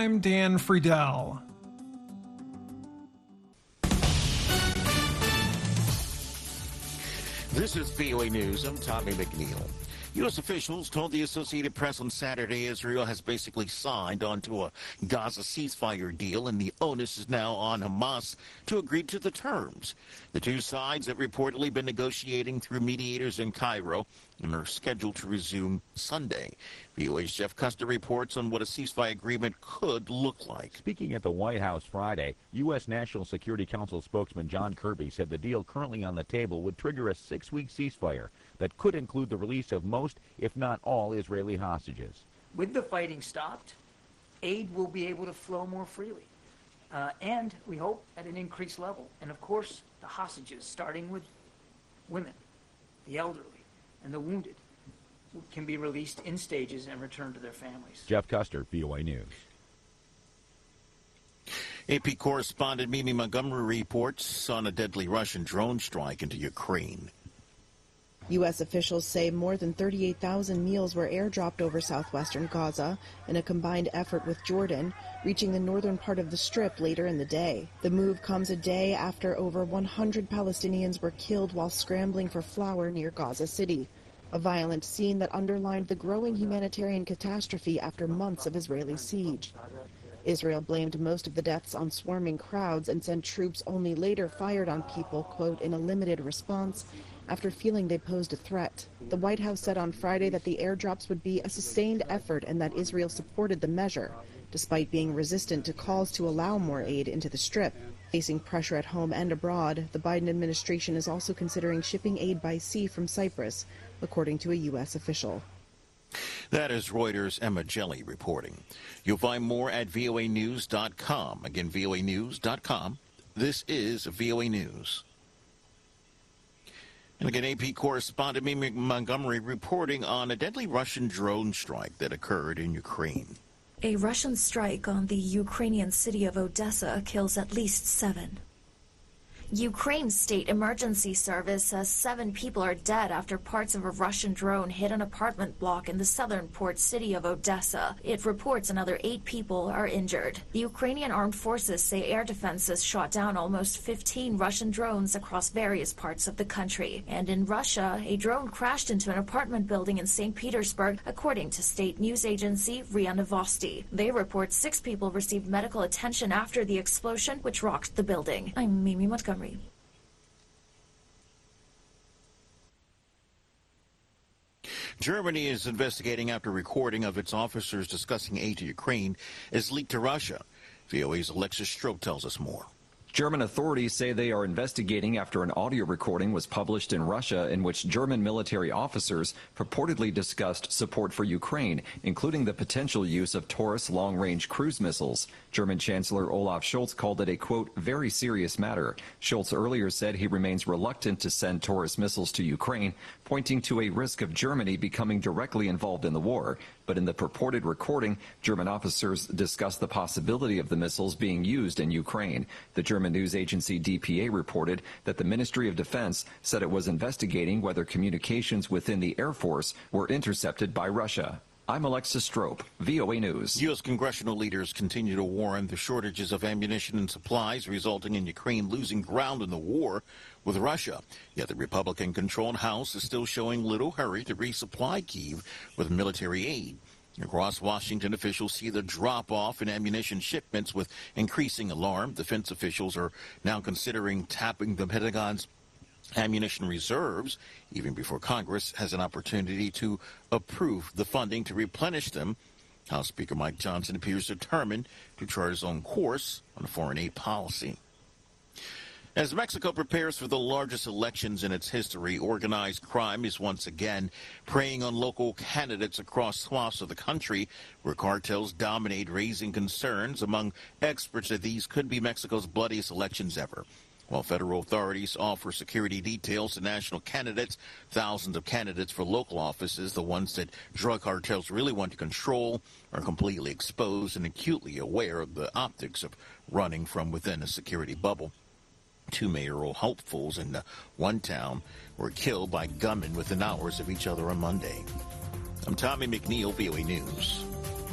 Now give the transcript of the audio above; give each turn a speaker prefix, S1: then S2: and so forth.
S1: I'm Dan Friedel.
S2: This is VOA News. I'm Tommy McNeil. U.S. officials told the Associated Press on Saturday Israel has basically signed onto a Gaza ceasefire deal, and the onus is now on Hamas to agree to the terms. The two sides have reportedly been negotiating through mediators in Cairo and are scheduled to resume Sunday. VOA's Jeff Custer reports on what a ceasefire agreement could look like.
S3: Speaking at the White House Friday, U.S. National Security Council spokesman John Kirby said the deal currently on the table would trigger a six-week ceasefire that could include the release of most, if not all, Israeli hostages.
S4: With the fighting stopped, aid will be able to flow more freely. Uh, and we hope at an increased level. And of course, the hostages, starting with women, the elderly, and the wounded, can be released in stages and returned to their families.
S3: Jeff Custer, VOA News.
S2: AP correspondent Mimi Montgomery reports on a deadly Russian drone strike into Ukraine.
S5: U.S. officials say more than 38,000 meals were airdropped over southwestern Gaza in a combined effort with Jordan, reaching the northern part of the strip later in the day. The move comes a day after over 100 Palestinians were killed while scrambling for flour near Gaza City, a violent scene that underlined the growing humanitarian catastrophe after months of Israeli siege. Israel blamed most of the deaths on swarming crowds and said troops only later fired on people, quote, in a limited response after feeling they posed a threat. The White House said on Friday that the airdrops would be a sustained effort and that Israel supported the measure, despite being resistant to calls to allow more aid into the strip. Facing pressure at home and abroad, the Biden administration is also considering shipping aid by sea from Cyprus, according to a U.S. official.
S2: That is Reuters' Emma Jelly reporting. You'll find more at voanews.com. Again, voanews.com. This is VOA News. And again, AP correspondent Mimi Montgomery reporting on a deadly Russian drone strike that occurred in Ukraine.
S6: A Russian strike on the Ukrainian city of Odessa kills at least seven. Ukraine's state emergency service says seven people are dead after parts of a Russian drone hit an apartment block in the southern port city of Odessa. It reports another eight people are injured. The Ukrainian armed forces say air defenses shot down almost 15 Russian drones across various parts of the country. And in Russia, a drone crashed into an apartment building in St. Petersburg, according to state news agency RIA Novosti. They report six people received medical attention after the explosion, which rocked the building. I'm Mimi Montgomery.
S2: Germany is investigating after recording of its officers discussing aid to Ukraine is leaked to Russia. VOA's Alexis Strope tells us more.
S7: German authorities say they are investigating after an audio recording was published in Russia in which German military officers purportedly discussed support for Ukraine, including the potential use of Taurus long-range cruise missiles. German Chancellor Olaf Scholz called it a, quote, very serious matter. Scholz earlier said he remains reluctant to send Taurus missiles to Ukraine, pointing to a risk of Germany becoming directly involved in the war. But in the purported recording, German officers discussed the possibility of the missiles being used in Ukraine. The German news agency DPA reported that the Ministry of Defense said it was investigating whether communications within the Air Force were intercepted by Russia. I'm Alexis Strope, VOA News.
S2: U.S. congressional leaders continue to warn the shortages of ammunition and supplies resulting in Ukraine losing ground in the war with Russia. Yet the Republican-controlled House is still showing little hurry to resupply Kiev with military aid. Across Washington, officials see the drop-off in ammunition shipments with increasing alarm. Defense officials are now considering tapping the Pentagon's ammunition reserves even before Congress has an opportunity to approve the funding to replenish them. House Speaker Mike Johnson appears determined to chart his own course on foreign aid policy. As Mexico prepares for the largest elections in its history, organized crime is once again preying on local candidates across swaths of the country where cartels dominate, raising concerns among experts that these could be Mexico's bloodiest elections ever. While federal authorities offer security details to national candidates, thousands of candidates for local offices, the ones that drug cartels really want to control, are completely exposed and acutely aware of the optics of running from within a security bubble. Two mayoral hopefuls in one town were killed by gunmen within hours of each other on Monday. I'm Tommy McNeil, VOA News.